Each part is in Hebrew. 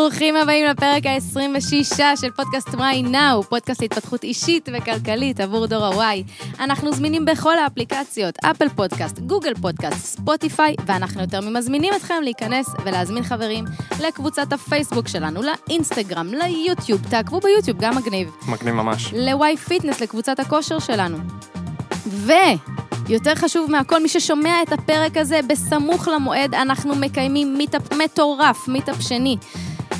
ברוכים הבאים לפרק ה-26 של פודקאסט וואי נאו, פודקאסט להתפתחות אישית וכלכלית עבור דור ה-Y. אנחנו זמינים בכל האפליקציות, Apple Podcast, Google Podcast, Spotify, ואנחנו יותר ממזמינים אתכם להיכנס ולהזמין חברים לקבוצת הפייסבוק שלנו, לאינסטגרם, ליוטיוב, תעקבו ביוטיוב, גם מגניב. מגניב ממש. ל Why Fitness, לקבוצת הכושר שלנו. ו... יותר חשוב מהכל, מי ששומע את הפרק הזה בסמוך למועד, אנחנו מקיימים meetup מטורף, meetup שני,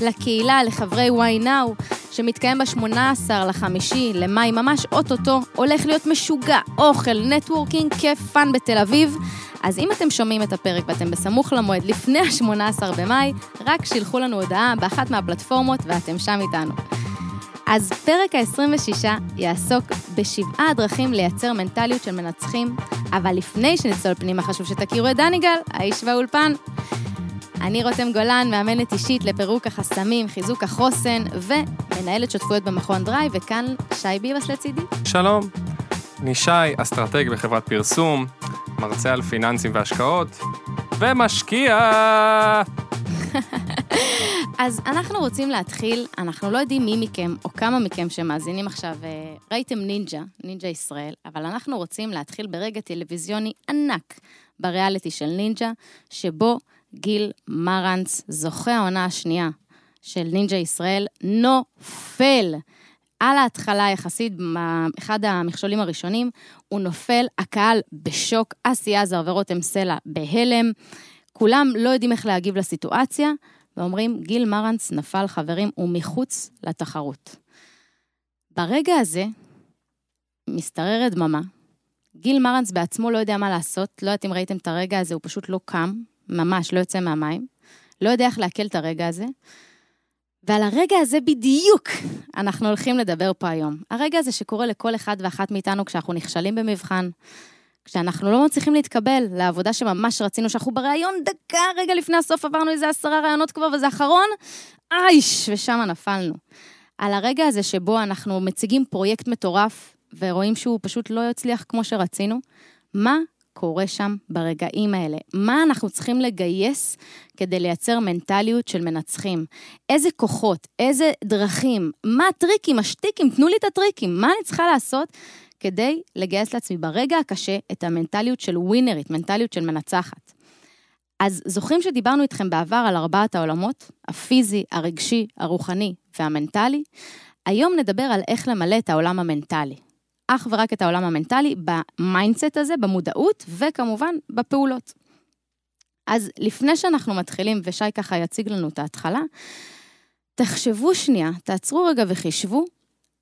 לקהילה, לחברי Why Now, שמתקיים ב-18 לחמישי למאי, ממש אוטוטו, הולך להיות משוגע, אוכל, networking, כיף, fun בתל אביב. אז אם אתם שומעים את הפרק ואתם בסמוך למועד לפני ה-18 במאי, רק שילחו לנו הודעה באחת מהפלטפורמות ואתם שם איתנו. אז פרק ה-26 יעסוק בשבעה דרכים לייצר מנטליות של מנצחים, אבל לפני שנצלול פנימה חשוב שתכירו את דני גל, האיש והאולפן. אני רותם גולן, מאמנת אישית לפירוק החסמים, חיזוק החוסן, ומנהלת שותפויות במכון Drive, וכאן שי ביבס לצידי. שלום, אני שי, אסטרטג בחברת פרסום, מרצה על פיננסים והשקעות, ומשקיע! אז אנחנו רוצים להתחיל, אנחנו לא יודעים מי מכם או כמה מכם שמאזינים עכשיו, אה, ראיתם נינג'ה, נינג'ה ישראל, אבל אנחנו רוצים להתחיל ברגע טלוויזיוני ענק בריאליטי של נינג'ה, שבו גיל מרנץ, זוכה העונה השנייה של נינג'ה ישראל, נופל. על ההתחלה יחסית, אחד המכשולים הראשונים, הוא נופל, הקהל בשוק, אסי עזר ורותם סלע בהלם, כולם לא יודעים איך להגיב לסיטואציה, ואומרים, גיל מרנץ נפל, חברים, הוא מחוץ לתחרות. ברגע הזה משתררת דממה. גיל מרנץ בעצמו לא יודע מה לעשות, לא יודעת אם ראיתם את הרגע הזה, הוא פשוט לא קם, ממש לא יוצא מהמים, לא יודע איך לעכל את הרגע הזה. ועל הרגע הזה בדיוק אנחנו הולכים לדבר פה היום. הרגע הזה שקורה לכל אחד ואחת מאיתנו כשאנחנו נכשלים במבחן, כשאנחנו לא מצליחים להתקבל לעבודה שממש רצינו, שאנחנו בריאיון דקה רגע לפני הסוף עברנו איזה עשרה ראיונות כבר וזה אחרון, אייש, ושם נפלנו. על הרגע הזה שבו אנחנו מציגים פרויקט מטורף ורואים שהוא פשוט לא יצליח כמו שרצינו, מה קורה שם ברגעים האלה? מה אנחנו צריכים לגייס כדי לייצר מנטליות של מנצחים? איזה כוחות, איזה דרכים, מה הטריקים, השטיקים, תנו לי את הטריקים, מה אני צריכה לעשות כדי לגייס לעצמי ברגע הקשה את המנטליות של ווינרית, מנטליות של מנצחת. אז זוכרים שדיברנו איתכם בעבר על ארבעת העולמות, הפיזי, הרגשי, הרוחני והמנטלי? היום נדבר על איך למלא את העולם המנטלי. אך ורק את העולם המנטלי ב mindset הזה, במודעות, וכמובן בפעולות. אז לפני שאנחנו מתחילים, ושי ככה יציג לנו את ההתחלה, תחשבו שנייה, תעצרו רגע וחישבו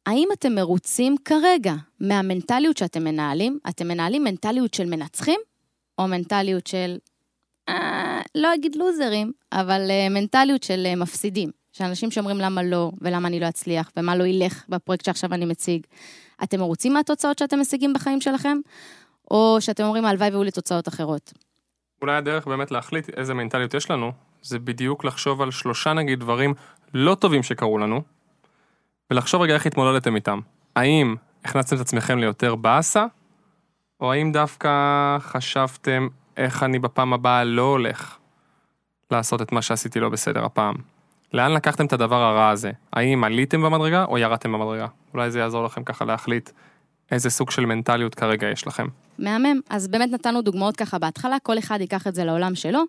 האם אתם מרוצים כרגע מהמנטליות שאתם מנהלים? אתם מנהלים מנטליות של מנצחים, או מנטליות של, אה, לא אגיד לוזרים, אבל אה, מנטליות של אה, מפסידים. של אנשים שאומרים למה לא, ולמה אני לא אצליח, ומה לא ילך בפרויקט שעכשיו אני מציג. אתם מרוצים מהתוצאות שאתם משיגים בחיים שלכם, או שאתם אומרים, הלוואי והיו לי תוצאות אחרות? אולי הדרך באמת להחליט איזה מנטליות יש לנו, זה בדיוק לחשוב על שלושה נגיד דברים לא טובים שקרו לנו, ולחשוב רגע איך התמודדתם איתם. האם הכנסתם את עצמכם ליותר באסה, או האם דווקא חשבתם איך אני בפעם הבאה לא הולך לעשות את מה שעשיתי לא בסדר הפעם? לאן לקחתם את הדבר הרע הזה? האם עליתם במדרגה או ירדתם במדרגה? אולי זה יעזור לכם ככה להחליט איזה סוג של מנטליות כרגע יש לכם. מהמם. אז באמת נתנו דוגמאות ככה בהתחלה, כל אחד ייקח את זה לעולם שלו,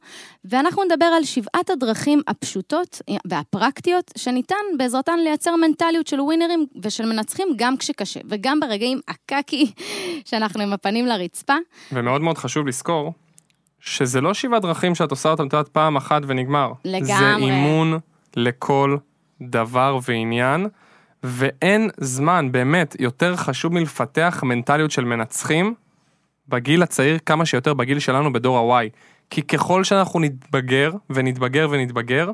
ואנחנו נדבר על שבעת הדרכים הפשוטות והפרקטיות שניתן בעזרתן לייצר מנטליות של ווינרים ושל מנצחים גם כשקשה, וגם ברגעים הקקי שאנחנו עם הפנים לרצפה. ומאוד מאוד חשוב לזכור שזה לא שבעה דרכים שאת עושה אותם, את יודעת, פעם אחת ונגמר. לגמרי. זה אימון לכל דבר ועניין. ואין זמן, באמת, יותר חשוב מלפתח מנטליות של מנצחים בגיל הצעיר כמה שיותר בגיל שלנו בדור ה-Y. כי ככל שאנחנו נתבגר ונתבגר ונתבגר,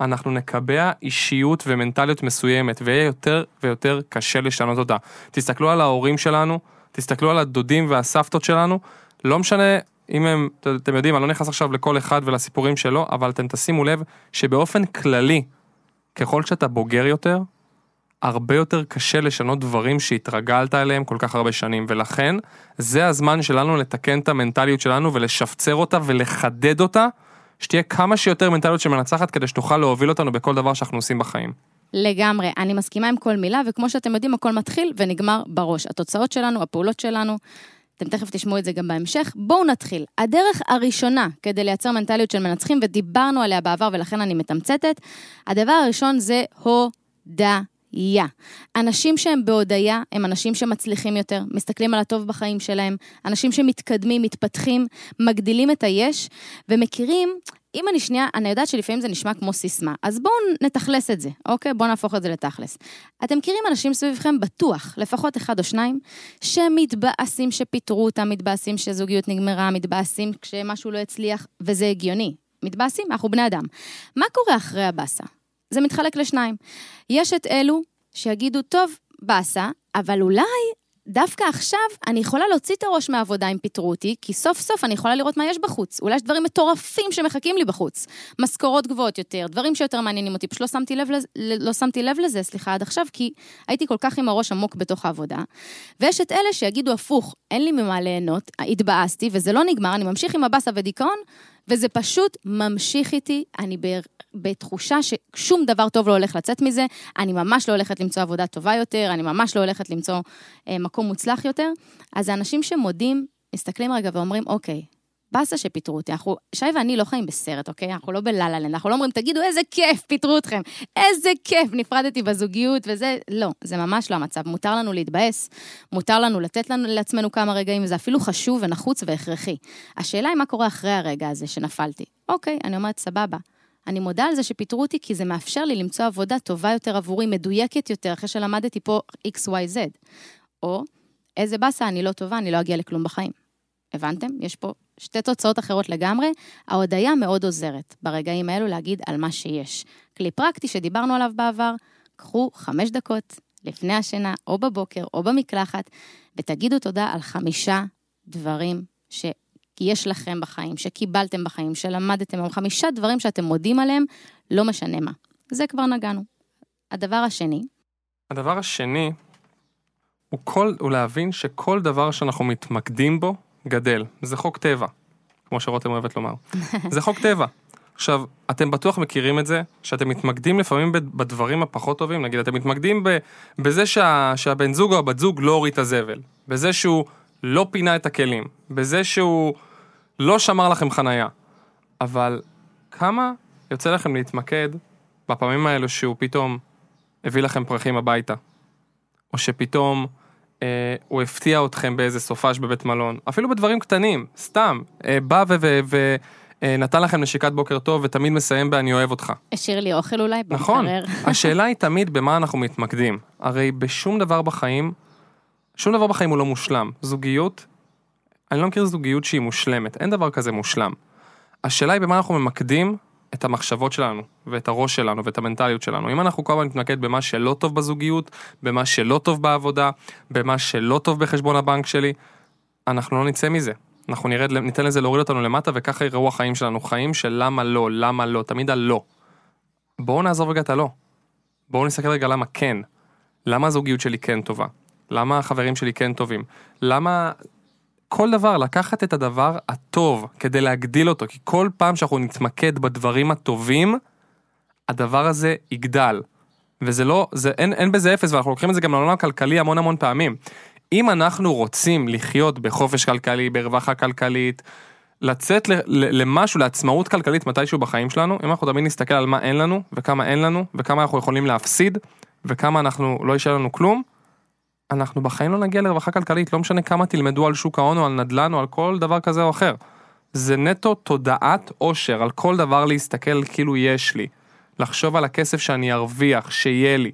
אנחנו נקבע אישיות ומנטליות מסוימת, ויהיה יותר ויותר קשה לשנות אותה. תסתכלו על ההורים שלנו, תסתכלו על הדודים והסבתות שלנו, לא משנה אם הם, אתם יודעים, אני לא נכנס עכשיו לכל אחד ולסיפורים שלו, אבל אתם תשימו לב שבאופן כללי, ככל שאתה בוגר יותר, הרבה יותר קשה לשנות דברים שהתרגלת אליהם כל כך הרבה שנים, ולכן זה הזמן שלנו לתקן את המנטליות שלנו ולשפצר אותה ולחדד אותה, שתהיה כמה שיותר מנטליות שמנצחת כדי שתוכל להוביל אותנו בכל דבר שאנחנו עושים בחיים. לגמרי, אני מסכימה עם כל מילה, וכמו שאתם יודעים, הכל מתחיל ונגמר בראש. התוצאות שלנו, הפעולות שלנו, אתם תכף תשמעו את זה גם בהמשך. בואו נתחיל. הדרך הראשונה כדי לייצר מנטליות של מנצחים, ודיברנו עליה בעבר ולכן אני מתמצתת, הדבר הראשון זה הודעה. יא. אנשים שהם בהודיה הם אנשים שמצליחים יותר, מסתכלים על הטוב בחיים שלהם, אנשים שמתקדמים, מתפתחים, מגדילים את היש, ומכירים, אם אני שנייה, אני יודעת שלפעמים זה נשמע כמו סיסמה, אז בואו נתכלס את זה, אוקיי? בואו נהפוך את זה לתכלס. אתם מכירים אנשים סביבכם בטוח, לפחות אחד או שניים, שמתבאסים שפיטרו אותם, מתבאסים שזוגיות נגמרה, מתבאסים כשמשהו לא הצליח, וזה הגיוני. מתבאסים, אנחנו בני אדם. מה קורה אחרי הבאסה? זה מתחלק לשניים. יש את אלו שיגידו, טוב, באסה, אבל אולי דווקא עכשיו אני יכולה להוציא את הראש מהעבודה אם פיטרו אותי, כי סוף סוף אני יכולה לראות מה יש בחוץ. אולי יש דברים מטורפים שמחכים לי בחוץ. משכורות גבוהות יותר, דברים שיותר מעניינים אותי, פשוט לא שמתי לב לא שמתי לב לזה, סליחה, עד עכשיו, כי הייתי כל כך עם הראש עמוק בתוך העבודה. ויש את אלה שיגידו הפוך, אין לי ממה ליהנות, התבאסתי, וזה לא נגמר, אני ממשיך עם הבאסה ודיכאון, וזה פשוט ממשיך איתי, אני בתחושה ששום דבר טוב לא הולך לצאת מזה, אני ממש לא הולכת למצוא עבודה טובה יותר, אני ממש לא הולכת למצוא אה, מקום מוצלח יותר. אז האנשים שמודים, מסתכלים רגע ואומרים, אוקיי, באסה שפיטרו אותי, אנחנו, שי ואני לא חיים בסרט, אוקיי? אנחנו לא בלה אנחנו לא אומרים, תגידו, איזה כיף, פיטרו אתכם, איזה כיף, נפרדתי בזוגיות וזה, לא, זה ממש לא המצב. מותר לנו להתבאס, מותר לנו לתת לנו לעצמנו כמה רגעים, זה אפילו חשוב ונחוץ והכרחי. השאלה היא מה קורה אחרי הרגע הזה שנפלתי. אוקיי, אני אומרת, סבבה. אני מודה על זה שפיטרו אותי, כי זה מאפשר לי למצוא עבודה טובה יותר עבורי, מדויקת יותר, אחרי שלמדתי פה XYZ. או, איזה באסה, אני לא טובה, אני לא אגיע לכלום בחיים. הבנתם? יש פה שתי תוצאות אחרות לגמרי. ההודיה מאוד עוזרת ברגעים האלו להגיד על מה שיש. כלי פרקטי שדיברנו עליו בעבר, קחו חמש דקות לפני השינה, או בבוקר, או במקלחת, ותגידו תודה על חמישה דברים ש... יש לכם בחיים, שקיבלתם בחיים, שלמדתם, או חמישה דברים שאתם מודים עליהם, לא משנה מה. זה כבר נגענו. הדבר השני. הדבר השני הוא, כל, הוא להבין שכל דבר שאנחנו מתמקדים בו, גדל. זה חוק טבע, כמו שרותם אוהבת לומר. זה חוק טבע. עכשיו, אתם בטוח מכירים את זה, שאתם מתמקדים לפעמים בדברים הפחות טובים, נגיד, אתם מתמקדים בזה שה, שהבן זוג או הבת זוג לא הוריד את הזבל, בזה שהוא לא פינה את הכלים, בזה שהוא לא שמר לכם חנייה. אבל כמה יוצא לכם להתמקד בפעמים האלו שהוא פתאום הביא לכם פרחים הביתה? או שפתאום אה, הוא הפתיע אתכם באיזה סופש בבית מלון, אפילו בדברים קטנים, סתם, אה, בא ונתן אה, לכם נשיקת בוקר טוב ותמיד מסיים ב"אני אוהב אותך". השאיר לי אוכל אולי במקרר. נכון, השאלה היא תמיד במה אנחנו מתמקדים. הרי בשום דבר בחיים, שום דבר בחיים הוא לא מושלם. זוגיות, אני לא מכיר זוגיות שהיא מושלמת, אין דבר כזה מושלם. השאלה היא במה אנחנו ממקדים את המחשבות שלנו, ואת הראש שלנו, ואת המנטליות שלנו. אם אנחנו כל הזמן נתמקד במה שלא טוב בזוגיות, במה שלא טוב בעבודה, במה שלא טוב בחשבון הבנק שלי, אנחנו לא נצא מזה. אנחנו נרד, ניתן לזה להוריד אותנו למטה, וככה יראו החיים שלנו. חיים של למה לא, למה לא, תמיד הלא. בואו נעזוב רגע את הלא. בואו נסתכל רגע למה כן. למה הזוגיות שלי כן טובה? למה החברים שלי כן טובים? למה כל דבר, לקחת את הדבר הטוב כדי להגדיל אותו, כי כל פעם שאנחנו נתמקד בדברים הטובים, הדבר הזה יגדל. וזה לא, זה, אין, אין בזה אפס, ואנחנו לוקחים את זה גם לעולם הכלכלי המון המון פעמים. אם אנחנו רוצים לחיות בחופש כלכלי, ברווחה כלכלית, לצאת ל, ל, למשהו, לעצמאות כלכלית מתישהו בחיים שלנו, אם אנחנו תמיד נסתכל על מה אין לנו, וכמה אין לנו, וכמה אנחנו יכולים להפסיד, וכמה אנחנו, לא יישאר לנו כלום, אנחנו בחיים לא נגיע לרווחה כלכלית, לא משנה כמה תלמדו על שוק ההון או על נדל"ן או על כל דבר כזה או אחר. זה נטו תודעת עושר, על כל דבר להסתכל כאילו יש לי. לחשוב על הכסף שאני ארוויח, שיהיה לי.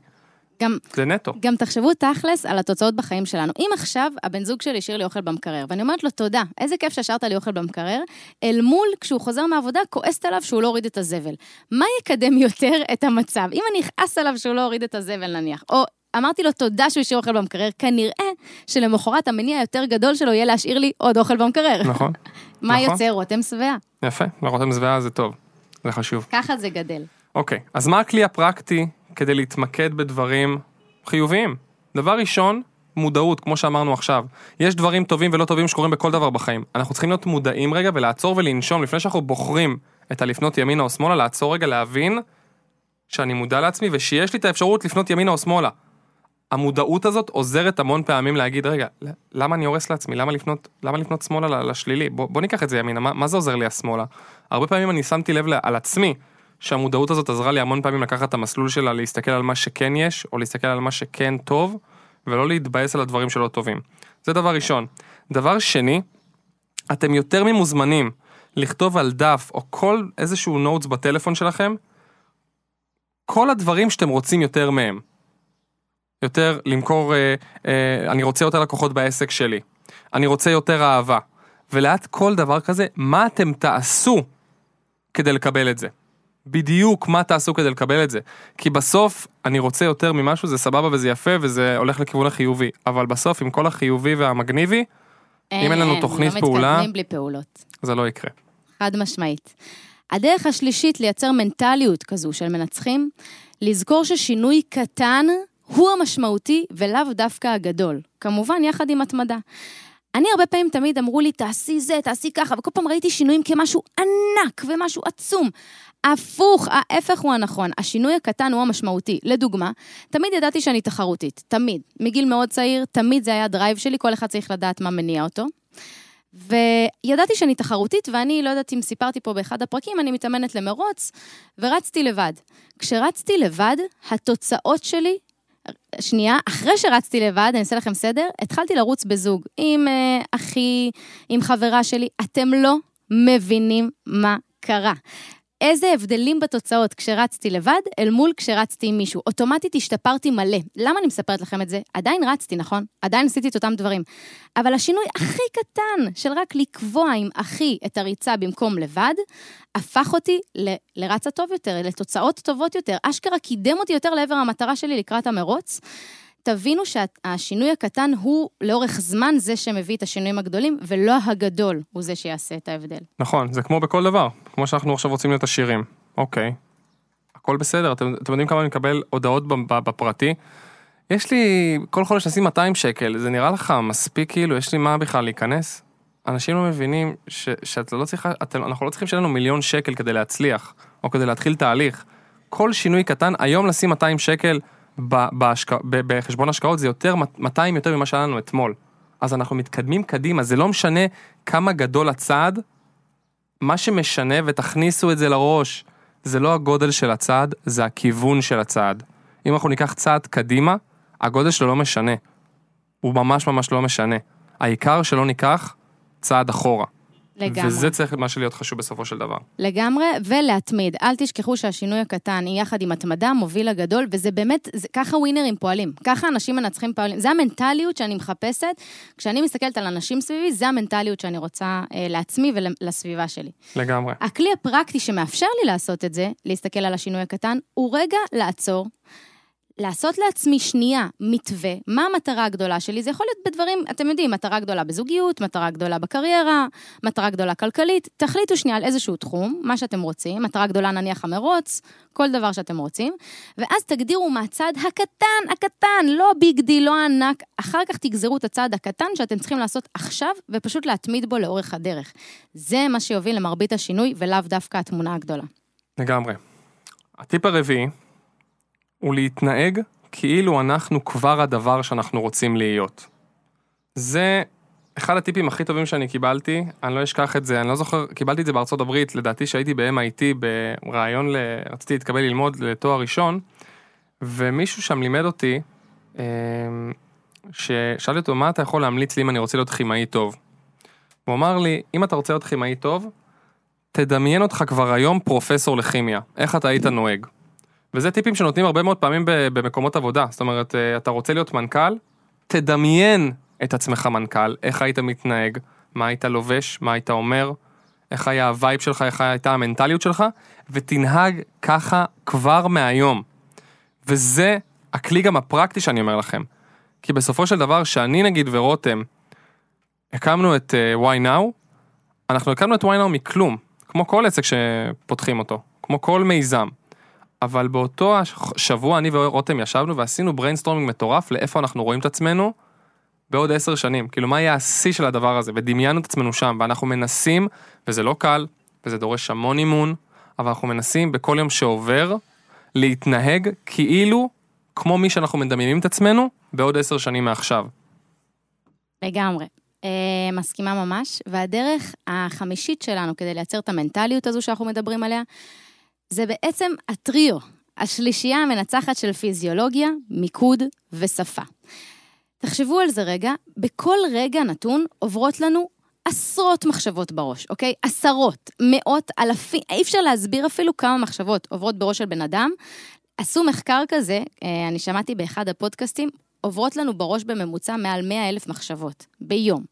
גם, זה נטו. גם תחשבו תכלס על התוצאות בחיים שלנו. אם עכשיו הבן זוג שלי השאיר לי אוכל במקרר, ואני אומרת לו תודה, איזה כיף שהשארת לי אוכל במקרר, אל מול כשהוא חוזר מהעבודה, כועסת עליו שהוא לא הוריד את הזבל. מה יקדם יותר את המצב? אם אני אכעס עליו שהוא לא הוריד את הזבל נניח, או אמרתי לו תודה שהוא השאיר אוכל במקרר, כנראה שלמחרת המניע היותר גדול שלו יהיה להשאיר לי עוד אוכל במקרר. נכון. מה נכון. יוצא? רותם שבעה. יפה, רותם שבעה זה טוב, זה חשוב. ככה זה גדל. אוקיי, אז מה הכלי הפרקטי כדי להתמקד בדברים חיוביים? דבר ראשון, מודעות, כמו שאמרנו עכשיו. יש דברים טובים ולא טובים שקורים בכל דבר בחיים. אנחנו צריכים להיות מודעים רגע ולעצור ולנשום לפני שאנחנו בוחרים את הלפנות ימינה או שמאלה, לעצור רגע, להבין שאני מודע לעצמי ושיש לי את האפשרות לפנות ימינה או שמאלה. המודעות הזאת עוזרת המון פעמים להגיד, רגע, למה אני הורס לעצמי? למה לפנות, למה לפנות שמאלה לשלילי? בוא, בוא ניקח את זה ימינה, מה, מה זה עוזר לי השמאלה? הרבה פעמים אני שמתי לב על עצמי, שהמודעות הזאת עזרה לי המון פעמים לקחת את המסלול שלה, להסתכל על מה שכן יש, או להסתכל על מה שכן טוב, ולא להתבאס על הדברים שלא טובים. זה דבר ראשון. דבר שני, אתם יותר ממוזמנים לכתוב על דף או כל איזשהו נוטס בטלפון שלכם, כל הדברים שאתם רוצים יותר מהם. יותר למכור, אה, אה, אני רוצה יותר לקוחות בעסק שלי, אני רוצה יותר אהבה. ולאט כל דבר כזה, מה אתם תעשו כדי לקבל את זה. בדיוק מה תעשו כדי לקבל את זה. כי בסוף, אני רוצה יותר ממשהו, זה סבבה וזה יפה וזה הולך לכיוון החיובי. אבל בסוף, עם כל החיובי והמגניבי, אין, אם אין לנו תוכנית לא פעולה, לא מתקדמים בלי פעולות. זה לא יקרה. חד משמעית. הדרך השלישית לייצר מנטליות כזו של מנצחים, לזכור ששינוי קטן הוא המשמעותי ולאו דווקא הגדול. כמובן, יחד עם התמדה. אני הרבה פעמים תמיד אמרו לי, תעשי זה, תעשי ככה, וכל פעם ראיתי שינויים כמשהו ענק ומשהו עצום. הפוך, ההפך הוא הנכון, השינוי הקטן הוא המשמעותי. לדוגמה, תמיד ידעתי שאני תחרותית, תמיד. מגיל מאוד צעיר, תמיד זה היה דרייב שלי, כל אחד צריך לדעת מה מניע אותו. וידעתי שאני תחרותית, ואני לא יודעת אם סיפרתי פה באחד הפרקים, אני מתאמנת למרוץ, ורצתי לבד. כשרצתי לבד, התוצאות שלי שנייה, אחרי שרצתי לבד, אני אעשה לכם סדר, התחלתי לרוץ בזוג עם uh, אחי, עם חברה שלי, אתם לא מבינים מה קרה. איזה הבדלים בתוצאות כשרצתי לבד אל מול כשרצתי עם מישהו. אוטומטית השתפרתי מלא. למה אני מספרת לכם את זה? עדיין רצתי, נכון? עדיין עשיתי את אותם דברים. אבל השינוי הכי קטן של רק לקבוע עם אחי את הריצה במקום לבד, הפך אותי ל- לרצה טוב יותר, לתוצאות טובות יותר. אשכרה קידם אותי יותר לעבר המטרה שלי לקראת המרוץ. תבינו שהשינוי הקטן הוא לאורך זמן זה שמביא את השינויים הגדולים, ולא הגדול הוא זה שיעשה את ההבדל. נכון, זה כמו בכל דבר, כמו שאנחנו עכשיו רוצים להיות עשירים. אוקיי, הכל בסדר, אתם, אתם יודעים כמה אני מקבל הודעות בפרטי? יש לי כל חודש לשים 200 שקל, זה נראה לך מספיק כאילו, יש לי מה בכלל להיכנס? אנשים לא מבינים ש, שאתה לא צריך, אתם, אנחנו לא צריכים שיהיה לנו מיליון שקל כדי להצליח, או כדי להתחיל תהליך. כל שינוי קטן, היום לשים 200 שקל, בהשק... בחשבון השקעות זה יותר, 200 יותר ממה שהיה לנו אתמול. אז אנחנו מתקדמים קדימה, זה לא משנה כמה גדול הצעד, מה שמשנה, ותכניסו את זה לראש, זה לא הגודל של הצעד, זה הכיוון של הצעד. אם אנחנו ניקח צעד קדימה, הגודל שלו לא משנה. הוא ממש ממש לא משנה. העיקר שלא ניקח צעד אחורה. לגמרי. וזה צריך מה שלהיות חשוב בסופו של דבר. לגמרי, ולהתמיד. אל תשכחו שהשינוי הקטן יחד עם התמדה מוביל לגדול, וזה באמת, זה, ככה ווינרים פועלים. ככה אנשים מנצחים פועלים. זה המנטליות שאני מחפשת. כשאני מסתכלת על אנשים סביבי, זה המנטליות שאני רוצה אה, לעצמי ולסביבה שלי. לגמרי. הכלי הפרקטי שמאפשר לי לעשות את זה, להסתכל על השינוי הקטן, הוא רגע לעצור. לעשות לעצמי שנייה מתווה, מה המטרה הגדולה שלי? זה יכול להיות בדברים, אתם יודעים, מטרה גדולה בזוגיות, מטרה גדולה בקריירה, מטרה גדולה כלכלית. תחליטו שנייה על איזשהו תחום, מה שאתם רוצים, מטרה גדולה נניח המרוץ, כל דבר שאתם רוצים, ואז תגדירו מהצעד הקטן, הקטן, לא big deal, לא ענק, אחר כך תגזרו את הצעד הקטן שאתם צריכים לעשות עכשיו, ופשוט להתמיד בו לאורך הדרך. זה מה שיוביל למרבית השינוי, ולאו דווקא התמונה הגדולה. לגמרי. הטיפ הרביעי, הוא להתנהג כאילו אנחנו כבר הדבר שאנחנו רוצים להיות. זה אחד הטיפים הכי טובים שאני קיבלתי, אני לא אשכח את זה, אני לא זוכר, קיבלתי את זה בארצות הברית, לדעתי שהייתי ב-MIT ברעיון, ל... רציתי להתקבל ללמוד לתואר ראשון, ומישהו שם לימד אותי, אמ, ששאלתי אותו, מה אתה יכול להמליץ לי אם אני רוצה להיות כימאי טוב? הוא אמר לי, אם אתה רוצה להיות כימאי טוב, תדמיין אותך כבר היום פרופסור לכימיה, איך אתה היית נוהג. וזה טיפים שנותנים הרבה מאוד פעמים במקומות עבודה. זאת אומרת, אה, אתה רוצה להיות מנכ"ל, תדמיין את עצמך מנכ"ל, איך היית מתנהג, מה היית לובש, מה היית אומר, איך היה ה vibe שלך, איך הייתה המנטליות שלך, ותנהג ככה כבר מהיום. וזה הכלי גם הפרקטי שאני אומר לכם. כי בסופו של דבר, שאני נגיד ורותם, הקמנו את uh, why now, אנחנו הקמנו את why now מכלום, כמו כל עסק שפותחים אותו, כמו כל מיזם. אבל באותו השבוע אני ורותם ישבנו ועשינו brainstorming מטורף לאיפה אנחנו רואים את עצמנו בעוד עשר שנים. כאילו, מה יהיה השיא של הדבר הזה? ודמיינו את עצמנו שם, ואנחנו מנסים, וזה לא קל, וזה דורש המון אימון, אבל אנחנו מנסים בכל יום שעובר להתנהג כאילו כמו מי שאנחנו מדמיינים את עצמנו בעוד עשר שנים מעכשיו. לגמרי. אה, מסכימה ממש, והדרך החמישית שלנו כדי לייצר את המנטליות הזו שאנחנו מדברים עליה, זה בעצם הטריו, השלישייה המנצחת של פיזיולוגיה, מיקוד ושפה. תחשבו על זה רגע, בכל רגע נתון עוברות לנו עשרות מחשבות בראש, אוקיי? עשרות, מאות, אלפים, אי אפשר להסביר אפילו כמה מחשבות עוברות בראש של בן אדם. עשו מחקר כזה, אה, אני שמעתי באחד הפודקאסטים, עוברות לנו בראש בממוצע מעל 100 אלף מחשבות ביום.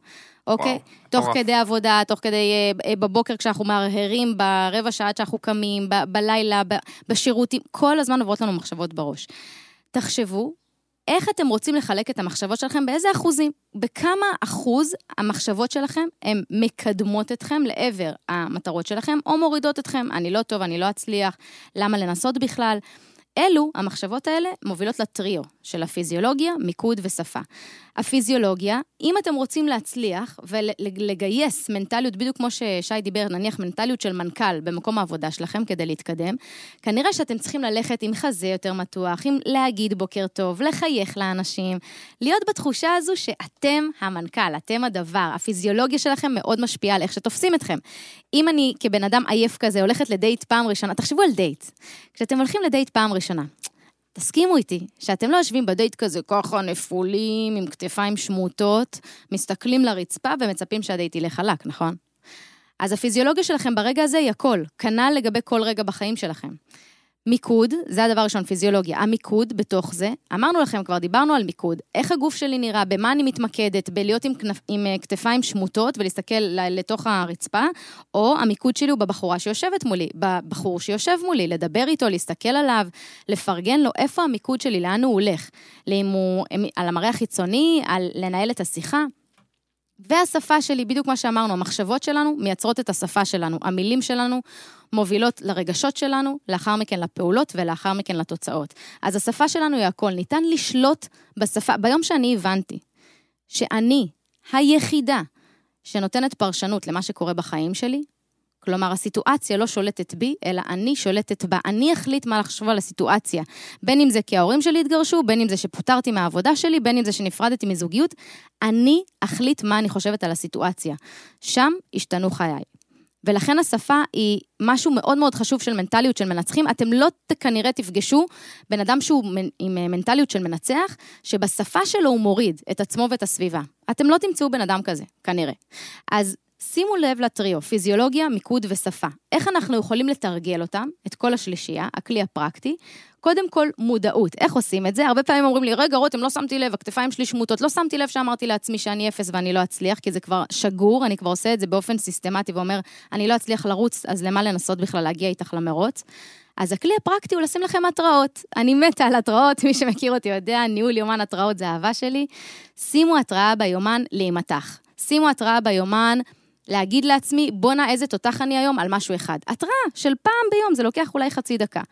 אוקיי? וואו, תוך מטורף. כדי עבודה, תוך כדי אה, אה, בבוקר כשאנחנו מהרהרים, ברבע שעה שאנחנו קמים, ב, בלילה, ב, בשירותים, כל הזמן עוברות לנו מחשבות בראש. תחשבו איך אתם רוצים לחלק את המחשבות שלכם, באיזה אחוזים, בכמה אחוז המחשבות שלכם הן מקדמות אתכם לעבר המטרות שלכם, או מורידות אתכם, אני לא טוב, אני לא אצליח, למה לנסות בכלל. אלו, המחשבות האלה, מובילות לטריו של הפיזיולוגיה, מיקוד ושפה. הפיזיולוגיה, אם אתם רוצים להצליח ולגייס מנטליות, בדיוק כמו ששי דיבר, נניח מנטליות של מנכ"ל במקום העבודה שלכם כדי להתקדם, כנראה שאתם צריכים ללכת עם חזה יותר מתוח, עם להגיד בוקר טוב, לחייך לאנשים, להיות בתחושה הזו שאתם המנכ"ל, אתם הדבר, הפיזיולוגיה שלכם מאוד משפיעה על איך שתופסים אתכם. אם אני כבן אדם עייף כזה הולכת לדייט פעם ראשונה, תחשבו על דייט. כשאתם הולכים לדייט פעם ראשונה, תסכימו איתי, שאתם לא יושבים בדייט כזה ככה נפולים, עם כתפיים שמוטות, מסתכלים לרצפה ומצפים שהדייט ילך חלק, נכון? אז הפיזיולוגיה שלכם ברגע הזה היא הכל, כנ"ל לגבי כל רגע בחיים שלכם. מיקוד, זה הדבר הראשון, פיזיולוגיה. המיקוד בתוך זה, אמרנו לכם, כבר דיברנו על מיקוד. איך הגוף שלי נראה, במה אני מתמקדת, בלהיות עם, כנף, עם אה, כתפיים שמוטות ולהסתכל לתוך הרצפה, או המיקוד שלי הוא בבחורה שיושבת מולי, בבחור שיושב מולי, לדבר איתו, להסתכל עליו, לפרגן לו, איפה המיקוד שלי, לאן הוא הולך. לאם הוא על המראה החיצוני, על לנהל את השיחה. והשפה שלי, בדיוק מה שאמרנו, המחשבות שלנו מייצרות את השפה שלנו, המילים שלנו מובילות לרגשות שלנו, לאחר מכן לפעולות ולאחר מכן לתוצאות. אז השפה שלנו היא הכל, ניתן לשלוט בשפה. ביום שאני הבנתי שאני היחידה שנותנת פרשנות למה שקורה בחיים שלי, כלומר, הסיטואציה לא שולטת בי, אלא אני שולטת בה. אני אחליט מה לחשוב על הסיטואציה. בין אם זה כי ההורים שלי התגרשו, בין אם זה שפוטרתי מהעבודה שלי, בין אם זה שנפרדתי מזוגיות, אני אחליט מה אני חושבת על הסיטואציה. שם השתנו חיי. ולכן השפה היא משהו מאוד מאוד חשוב של מנטליות של מנצחים. אתם לא כנראה תפגשו בן אדם שהוא עם מנטליות של מנצח, שבשפה שלו הוא מוריד את עצמו ואת הסביבה. אתם לא תמצאו בן אדם כזה, כנראה. אז שימו לב לטריו, פיזיולוגיה, מיקוד ושפה. איך אנחנו יכולים לתרגל אותם, את כל השלישייה, הכלי הפרקטי? קודם כל, מודעות. איך עושים את זה? הרבה פעמים אומרים לי, רגע, רותם, לא שמתי לב, הכתפיים שלי שמוטות, לא שמתי לב שאמרתי לעצמי שאני אפס ואני לא אצליח, כי זה כבר שגור, אני כבר עושה את זה באופן סיסטמטי ואומר, אני לא אצליח לרוץ, אז למה לנסות בכלל להגיע איתך למרוץ? אז הכלי הפרקטי הוא לשים לכם התראות. אני מתה על התראות, מי שמכיר אותי יודע, ניהול יומן התראות זה אהבה שלי. שימו התראה ביומן להימתח. שימו התראה ביומן להגיד לעצמי, בואנה איזה תותח אני היום על משהו אחד. התראה של פעם ביום, זה לוקח אולי חצי דקה.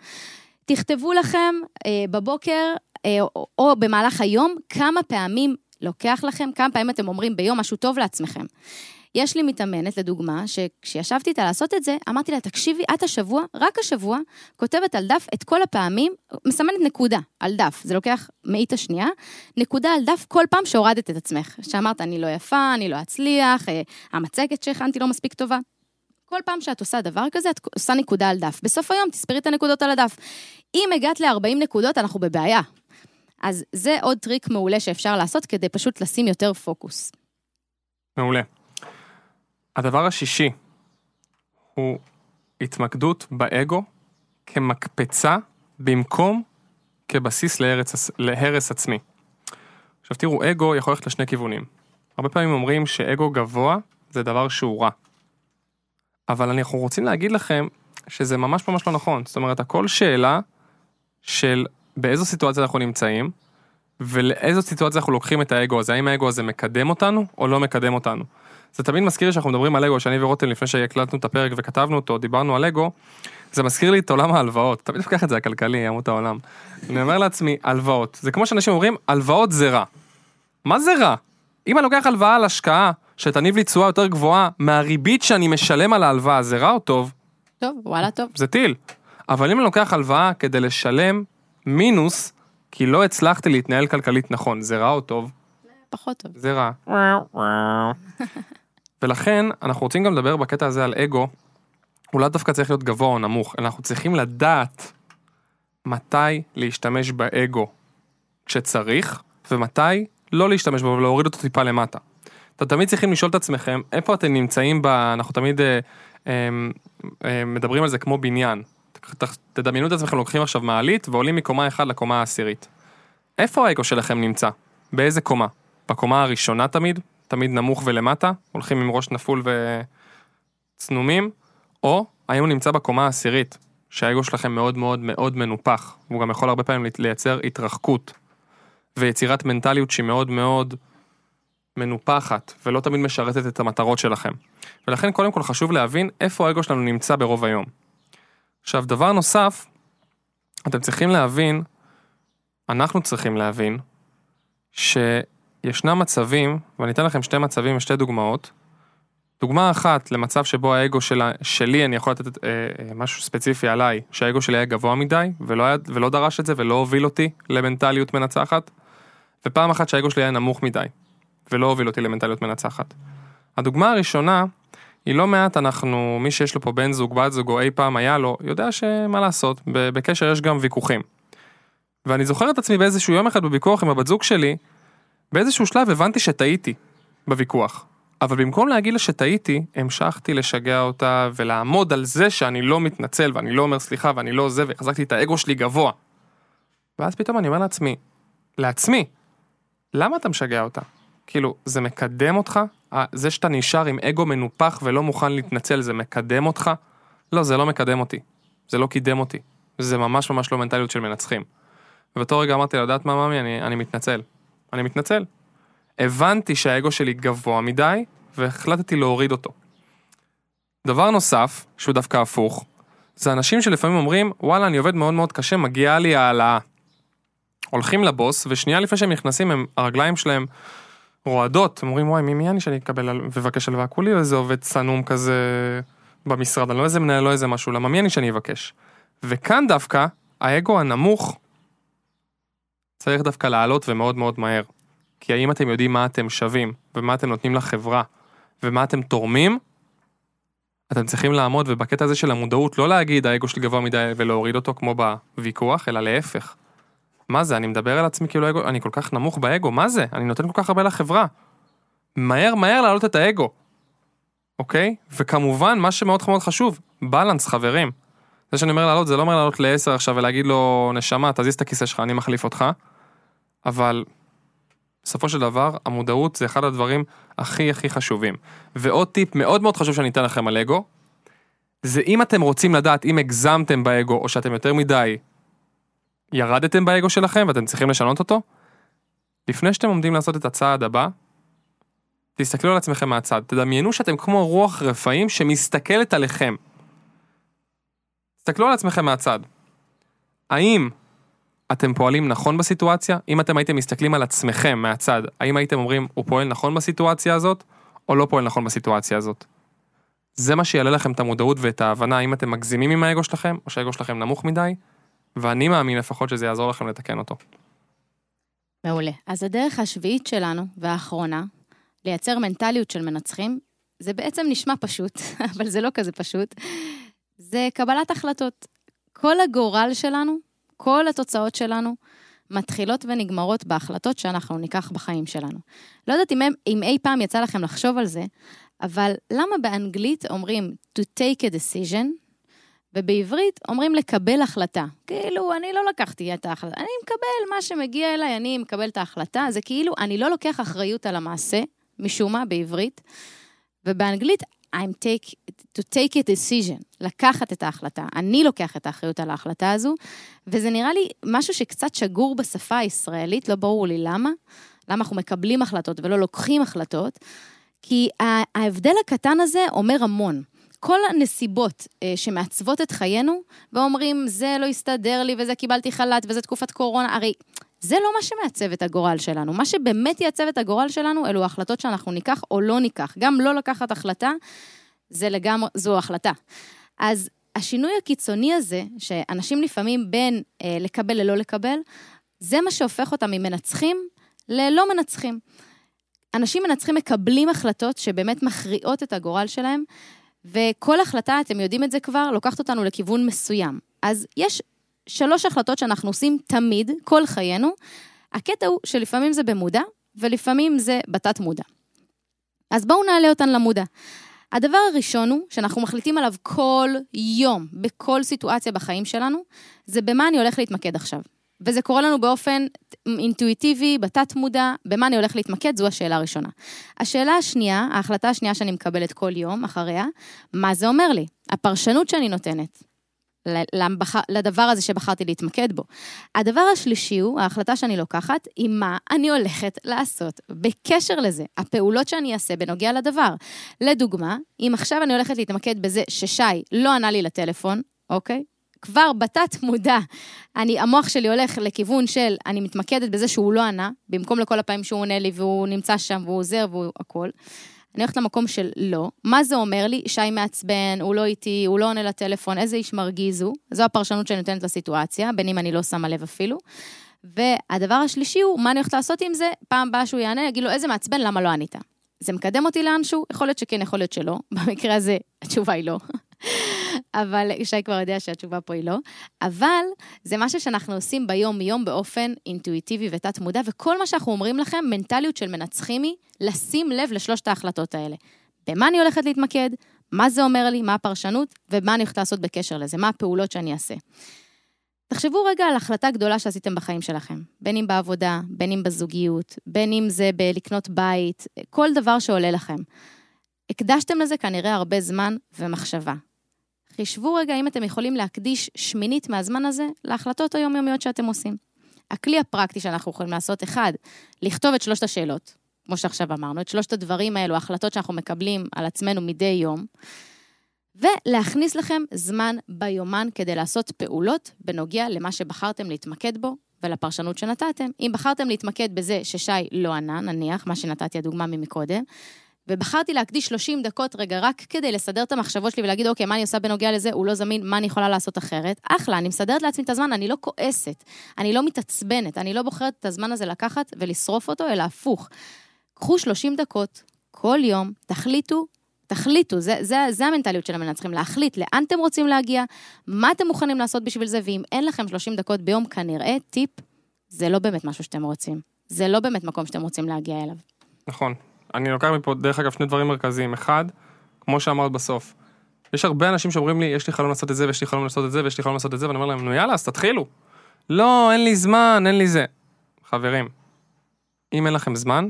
תכתבו לכם אה, בבוקר אה, או, או במהלך היום כמה פעמים לוקח לכם, כמה פעמים אתם אומרים ביום משהו טוב לעצמכם. יש לי מתאמנת, לדוגמה, שכשישבתי איתה לעשות את זה, אמרתי לה, תקשיבי, את השבוע, רק השבוע, כותבת על דף את כל הפעמים, מסמנת נקודה על דף, זה לוקח מאית השנייה, נקודה על דף כל פעם שהורדת את עצמך. שאמרת, אני לא יפה, אני לא אצליח, אה, המצגת שהכנתי לא מספיק טובה. כל פעם שאת עושה דבר כזה, את עושה נקודה על דף. בסוף היום תספרי את הנקודות על הדף. אם הגעת ל-40 נקודות, אנחנו בבעיה. אז זה עוד טריק מעולה שאפשר לעשות כדי פשוט לשים יותר פוקוס. מעולה. הדבר השישי הוא התמקדות באגו כמקפצה במקום כבסיס להרס, להרס עצמי. עכשיו תראו, אגו יכול ללכת לשני כיוונים. הרבה פעמים אומרים שאגו גבוה זה דבר שהוא רע. אבל אנחנו רוצים להגיד לכם שזה ממש ממש לא נכון. זאת אומרת, הכל שאלה של באיזו סיטואציה אנחנו נמצאים, ולאיזו סיטואציה אנחנו לוקחים את האגו הזה, האם האגו הזה מקדם אותנו או לא מקדם אותנו. זה תמיד מזכיר לי שאנחנו מדברים על אגו, שאני ורותם לפני שהקלטנו את הפרק וכתבנו אותו, דיברנו על אגו, זה מזכיר לי את עולם ההלוואות, תמיד לוקח את זה הכלכלי, ימות העולם. אני אומר לעצמי, הלוואות, זה כמו שאנשים אומרים, הלוואות זה רע. מה זה רע? אם אני לוקח הלוואה על השקעה שתניב לי תשואה יותר גבוהה מהריבית שאני משלם על ההלוואה, זה רע או טוב? טוב, וואלה, טוב. זה טיל. אבל אם אני לוקח הלוואה כדי לשלם מינוס, כי לא הצלחתי להתנהל כלכלית נכון, זה רע או טוב? פחות טוב. זה רע. ולכן, אנחנו רוצים גם לדבר בקטע הזה על אגו, הוא לאו דווקא צריך להיות גבוה או נמוך, אלא אנחנו צריכים לדעת מתי להשתמש באגו כשצריך, ומתי לא להשתמש בו ולהוריד אותו טיפה למטה. אתם תמיד צריכים לשאול את עצמכם, איפה אתם נמצאים ב... אנחנו תמיד אה, אה, אה, מדברים על זה כמו בניין. תדמיינו את עצמכם לוקחים עכשיו מעלית ועולים מקומה 1 לקומה העשירית. איפה האגו שלכם נמצא? באיזה קומה? בקומה הראשונה תמיד? תמיד נמוך ולמטה? הולכים עם ראש נפול וצנומים? או האם הוא נמצא בקומה העשירית? שהאגו שלכם מאוד מאוד מאוד מנופח, והוא גם יכול הרבה פעמים לייצר התרחקות ויצירת מנטליות שהיא מאוד מאוד מנופחת ולא תמיד משרתת את המטרות שלכם. ולכן קודם כל חשוב להבין איפה האגו שלנו נמצא ברוב היום. עכשיו דבר נוסף, אתם צריכים להבין, אנחנו צריכים להבין, שישנם מצבים, ואני אתן לכם שתי מצבים ושתי דוגמאות. דוגמה אחת למצב שבו האגו שלה, שלי, אני יכול לתת אה, אה, משהו ספציפי עליי, שהאגו שלי היה גבוה מדי, ולא, היה, ולא דרש את זה, ולא הוביל אותי למנטליות מנצחת, ופעם אחת שהאגו שלי היה נמוך מדי, ולא הוביל אותי למנטליות מנצחת. הדוגמה הראשונה, היא לא מעט אנחנו, מי שיש לו פה בן זוג, בת זוג, או אי פעם היה לו, יודע שמה לעשות, בקשר יש גם ויכוחים. ואני זוכר את עצמי באיזשהו יום אחד בוויכוח עם הבת זוג שלי, באיזשהו שלב הבנתי שטעיתי בוויכוח. אבל במקום להגיד לה שטעיתי, המשכתי לשגע אותה ולעמוד על זה שאני לא מתנצל ואני לא אומר סליחה ואני לא זה, והחזקתי את האגו שלי גבוה. ואז פתאום אני אומר לעצמי, לעצמי, למה אתה משגע אותה? כאילו, זה מקדם אותך? אה, זה שאתה נשאר עם אגו מנופח ולא מוכן להתנצל, זה מקדם אותך? לא, זה לא מקדם אותי. זה לא קידם אותי. זה ממש ממש לא מנטליות של מנצחים. ובאותו רגע אמרתי לה, יודעת מה, ממי? אני, אני מתנצל. אני מתנצל. הבנתי שהאגו שלי גבוה מדי, והחלטתי להוריד אותו. דבר נוסף, שהוא דווקא הפוך, זה אנשים שלפעמים אומרים, וואלה, אני עובד מאוד מאוד קשה, מגיעה לי העלאה. הולכים לבוס, ושנייה לפני שהם נכנסים, הם, הרגליים שלהם רועדות, הם אומרים, וואי, מי, מי אני שאני אקבל על- ואבקש הלוואה? כולי איזה עובד צנום כזה במשרד, אני לא איזה מנהל, לא איזה משהו, למה מי אני שאני אבקש? וכאן דווקא, האגו הנמוך צריך דווקא לעלות ומאוד מאוד מהר. כי האם אתם יודעים מה אתם שווים, ומה אתם נותנים לחברה, ומה אתם תורמים, אתם צריכים לעמוד, ובקטע הזה של המודעות, לא להגיד האגו שלי גבוה מדי ולהוריד אותו כמו בוויכוח, אלא להפך. מה זה, אני מדבר על עצמי כאילו אגו, אני כל כך נמוך באגו, מה זה? אני נותן כל כך הרבה לחברה. מהר מהר להעלות את האגו, אוקיי? וכמובן, מה שמאוד מאוד חשוב, בלנס, חברים. זה שאני אומר לעלות, זה לא אומר לעלות לעשר עכשיו ולהגיד לו, נשמה, תזיז את הכיסא שלך, אני מחליף אותך. אבל בסופו של דבר, המודעות זה אחד הדברים הכי הכי חשובים. ועוד טיפ מאוד מאוד חשוב שאני אתן לכם על אגו, זה אם אתם רוצים לדעת אם הגזמתם באגו, או שאתם יותר מדי ירדתם באגו שלכם ואתם צריכים לשנות אותו, לפני שאתם עומדים לעשות את הצעד הבא, תסתכלו על עצמכם מהצד, תדמיינו שאתם כמו רוח רפאים שמסתכלת עליכם. תסתכלו על עצמכם מהצד. האם אתם פועלים נכון בסיטואציה? אם אתם הייתם מסתכלים על עצמכם מהצד, האם הייתם אומרים, הוא פועל נכון בסיטואציה הזאת, או לא פועל נכון בסיטואציה הזאת? זה מה שיעלה לכם את המודעות ואת ההבנה האם אתם מגזימים עם האגו שלכם, או שהאגו שלכם נמוך מדי, ואני מאמין לפחות שזה יעזור לכם לתקן אותו. מעולה. אז הדרך השביעית שלנו, והאחרונה, לייצר מנטליות של מנצחים, זה בעצם נשמע פשוט, אבל זה לא כזה פשוט, זה קבלת החלטות. כל הגורל שלנו, כל התוצאות שלנו, מתחילות ונגמרות בהחלטות שאנחנו ניקח בחיים שלנו. לא יודעת אם, אם אי פעם יצא לכם לחשוב על זה, אבל למה באנגלית אומרים to take a decision, ובעברית אומרים לקבל החלטה. כאילו, אני לא לקחתי את ההחלטה, אני מקבל מה שמגיע אליי, אני מקבל את ההחלטה, זה כאילו, אני לא לוקח אחריות על המעשה, משום מה, בעברית, ובאנגלית, I'm take, to take a decision, לקחת את ההחלטה. אני לוקח את האחריות על ההחלטה הזו, וזה נראה לי משהו שקצת שגור בשפה הישראלית, לא ברור לי למה, למה אנחנו מקבלים החלטות ולא לוקחים החלטות, כי ההבדל הקטן הזה אומר המון. כל הנסיבות אה, שמעצבות את חיינו, ואומרים, זה לא הסתדר לי, וזה קיבלתי חל"ת, וזה תקופת קורונה, הרי זה לא מה שמעצב את הגורל שלנו. מה שבאמת יעצב את הגורל שלנו, אלו ההחלטות שאנחנו ניקח או לא ניקח. גם לא לקחת החלטה, זה לגמרי, זו החלטה. אז השינוי הקיצוני הזה, שאנשים לפעמים בין אה, לקבל ללא לקבל, זה מה שהופך אותם ממנצחים ללא מנצחים. אנשים מנצחים מקבלים החלטות שבאמת מכריעות את הגורל שלהם, וכל החלטה, אתם יודעים את זה כבר, לוקחת אותנו לכיוון מסוים. אז יש שלוש החלטות שאנחנו עושים תמיד, כל חיינו. הקטע הוא שלפעמים זה במודע, ולפעמים זה בתת מודע. אז בואו נעלה אותן למודע. הדבר הראשון הוא, שאנחנו מחליטים עליו כל יום, בכל סיטואציה בחיים שלנו, זה במה אני הולך להתמקד עכשיו. וזה קורה לנו באופן אינטואיטיבי, בתת מודע, במה אני הולך להתמקד, זו השאלה הראשונה. השאלה השנייה, ההחלטה השנייה שאני מקבלת כל יום אחריה, מה זה אומר לי? הפרשנות שאני נותנת. לדבר הזה שבחרתי להתמקד בו. הדבר השלישי הוא, ההחלטה שאני לוקחת, היא מה אני הולכת לעשות בקשר לזה, הפעולות שאני אעשה בנוגע לדבר. לדוגמה, אם עכשיו אני הולכת להתמקד בזה ששי לא ענה לי לטלפון, אוקיי? כבר בתת מודע, אני, המוח שלי הולך לכיוון של, אני מתמקדת בזה שהוא לא ענה, במקום לכל הפעמים שהוא עונה לי והוא נמצא שם והוא עוזר והוא הכל. אני הולכת למקום של לא. מה זה אומר לי? שי מעצבן, הוא לא איתי, הוא לא עונה לטלפון, איזה איש מרגיז הוא. זו הפרשנות שאני נותנת לסיטואציה, בין אם אני לא שמה לב אפילו. והדבר השלישי הוא, מה אני הולכת לעשות עם זה? פעם הבאה שהוא יענה, יגיד לו, איזה מעצבן, למה לא ענית? זה מקדם אותי לאנשהו? יכול להיות שכן, יכול להיות שלא. במקרה הזה, התשובה היא לא. אבל שי כבר יודע שהתשובה פה היא לא. אבל זה משהו שאנחנו עושים ביום-יום באופן אינטואיטיבי ותת-מודע, וכל מה שאנחנו אומרים לכם, מנטליות של מנצחים היא לשים לב לשלושת ההחלטות האלה. במה אני הולכת להתמקד, מה זה אומר לי, מה הפרשנות, ומה אני הולכת לעשות בקשר לזה, מה הפעולות שאני אעשה. תחשבו רגע על החלטה גדולה שעשיתם בחיים שלכם, בין אם בעבודה, בין אם בזוגיות, בין אם זה בלקנות בית, כל דבר שעולה לכם. הקדשתם לזה כנראה הרבה זמן ומחשבה. חישבו רגע אם אתם יכולים להקדיש שמינית מהזמן הזה להחלטות היומיומיות שאתם עושים. הכלי הפרקטי שאנחנו יכולים לעשות, אחד, לכתוב את שלושת השאלות, כמו שעכשיו אמרנו, את שלושת הדברים האלו, ההחלטות שאנחנו מקבלים על עצמנו מדי יום, ולהכניס לכם זמן ביומן כדי לעשות פעולות בנוגע למה שבחרתם להתמקד בו ולפרשנות שנתתם. אם בחרתם להתמקד בזה ששי לא ענה, נניח, מה שנתתי הדוגמה ממקודם, ובחרתי להקדיש 30 דקות רגע רק כדי לסדר את המחשבות שלי ולהגיד, אוקיי, מה אני עושה בנוגע לזה? הוא לא זמין, מה אני יכולה לעשות אחרת? אחלה, אני מסדרת לעצמי את הזמן, אני לא כועסת, אני לא מתעצבנת, אני לא בוחרת את הזמן הזה לקחת ולשרוף אותו, אלא הפוך. קחו 30 דקות כל יום, תחליטו תחליטו, זה, זה, זה המנטליות של המנצחים, להחליט לאן אתם רוצים להגיע, מה אתם מוכנים לעשות בשביל זה, ואם אין לכם 30 דקות ביום, כנראה, טיפ, זה לא באמת משהו שאתם רוצים. זה לא באמת מקום שאתם רוצים להגיע אליו. נכון. אני לוקח מפה, דרך אגב, שני דברים מרכזיים. אחד, כמו שאמרת בסוף, יש הרבה אנשים שאומרים לי, יש לי חלום לעשות את זה, ויש לי חלום לעשות את זה, ויש לי חלום לעשות את זה, ואני אומר להם, נו יאללה, אז תתחילו. לא, אין לי זמן, אין לי זה. חברים, אם אין לכם זמן,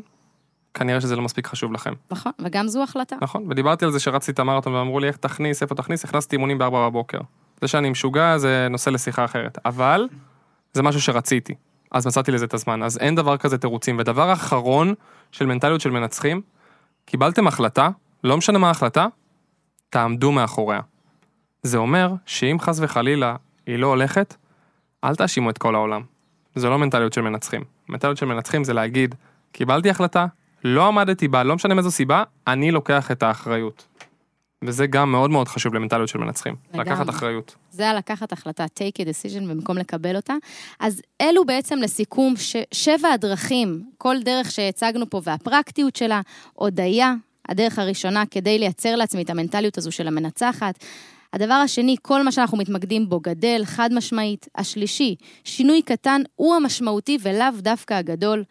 כנראה שזה לא מספיק חשוב לכם. נכון, וגם זו החלטה. נכון, ודיברתי על זה שרצתי את המרתון ואמרו לי איך תכניס, איפה תכניס, הכנסתי אימונים בארבע בבוקר. זה שאני משוגע זה נושא לשיחה אחרת, אבל זה משהו שרציתי, אז מצאתי לזה את הזמן, אז אין דבר כזה תירוצים. ודבר אחרון של מנטליות של מנצחים, קיבלתם החלטה, לא משנה מה ההחלטה, תעמדו מאחוריה. זה אומר שאם חס וחלילה היא לא הולכת, אל תאשימו את כל העולם. זה לא מנטליות של מנצחים. מנטליות של מנצחים זה להגיד, קיבלתי החלטה, לא עמדתי בה, לא משנה מאיזו סיבה, אני לוקח את האחריות. וזה גם מאוד מאוד חשוב למנטליות של מנצחים, לגמרי. לקחת אחריות. זה היה לקחת החלטה, take a decision במקום לקבל אותה. אז אלו בעצם לסיכום ש- שבע הדרכים, כל דרך שהצגנו פה והפרקטיות שלה, הודיה, הדרך הראשונה כדי לייצר לעצמי את המנטליות הזו של המנצחת. הדבר השני, כל מה שאנחנו מתמקדים בו גדל, חד משמעית. השלישי, שינוי קטן הוא המשמעותי ולאו דווקא הגדול.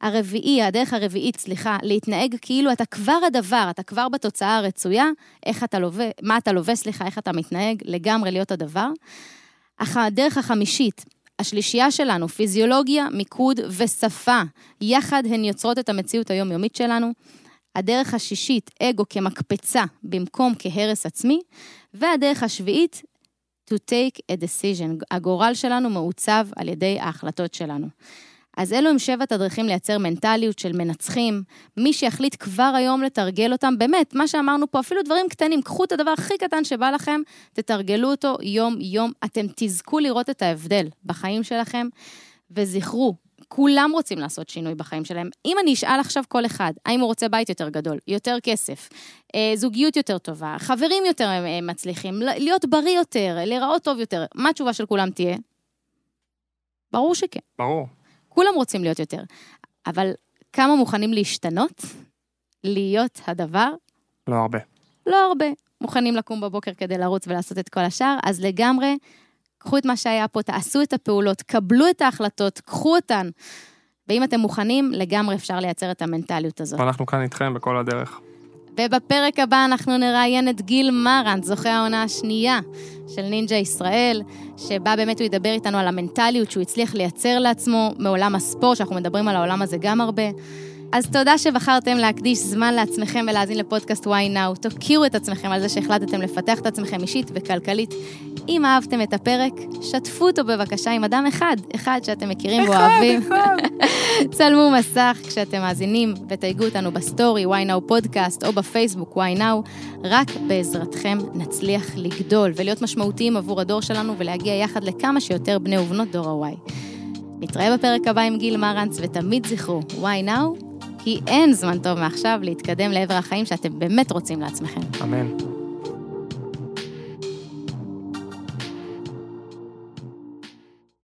הרביעי, הדרך הרביעית, סליחה, להתנהג כאילו אתה כבר הדבר, אתה כבר בתוצאה הרצויה, איך אתה לובש, מה אתה לובש, סליחה, איך אתה מתנהג, לגמרי להיות הדבר. אך הדרך החמישית, השלישייה שלנו, פיזיולוגיה, מיקוד ושפה, יחד הן יוצרות את המציאות היומיומית שלנו. הדרך השישית, אגו כמקפצה במקום כהרס עצמי. והדרך השביעית, to take a decision. הגורל שלנו מעוצב על ידי ההחלטות שלנו. אז אלו הם שבעת הדרכים לייצר מנטליות של מנצחים. מי שיחליט כבר היום לתרגל אותם, באמת, מה שאמרנו פה, אפילו דברים קטנים, קחו את הדבר הכי קטן שבא לכם, תתרגלו אותו יום-יום. אתם תזכו לראות את ההבדל בחיים שלכם, וזכרו, כולם רוצים לעשות שינוי בחיים שלהם. אם אני אשאל עכשיו כל אחד, האם הוא רוצה בית יותר גדול, יותר כסף, אה, זוגיות יותר טובה, חברים יותר אה, מצליחים, להיות בריא יותר, להיראות טוב יותר, מה התשובה של כולם תהיה? ברור שכן. ברור. כולם רוצים להיות יותר. אבל כמה מוכנים להשתנות? להיות הדבר? לא הרבה. לא הרבה. מוכנים לקום בבוקר כדי לרוץ ולעשות את כל השאר, אז לגמרי, קחו את מה שהיה פה, תעשו את הפעולות, קבלו את ההחלטות, קחו אותן. ואם אתם מוכנים, לגמרי אפשר לייצר את המנטליות הזאת. ואנחנו כאן איתכם בכל הדרך. ובפרק הבא אנחנו נראיין את גיל מרנט, זוכה העונה השנייה של נינג'ה ישראל, שבה באמת הוא ידבר איתנו על המנטליות שהוא הצליח לייצר לעצמו מעולם הספורט, שאנחנו מדברים על העולם הזה גם הרבה. אז תודה שבחרתם להקדיש זמן לעצמכם ולהאזין לפודקאסט Why Now. תוקירו את עצמכם על זה שהחלטתם לפתח את עצמכם אישית וכלכלית. אם אהבתם את הפרק, שתפו אותו בבקשה עם אדם אחד, אחד שאתם מכירים ואוהבים. אחד, אחד. צלמו מסך כשאתם מאזינים ותייגו אותנו בסטורי Why Now פודקאסט או בפייסבוק Why Now. רק בעזרתכם נצליח לגדול ולהיות משמעותיים עבור הדור שלנו ולהגיע יחד לכמה שיותר בני ובנות דור ה-Y. נתראה בפרק הבא עם גיל מרנץ, ותמיד זכרו, Why Now? כי אין זמן טוב מעכשיו להתקדם לעבר החיים שאתם באמת רוצים לעצמכם. אמן.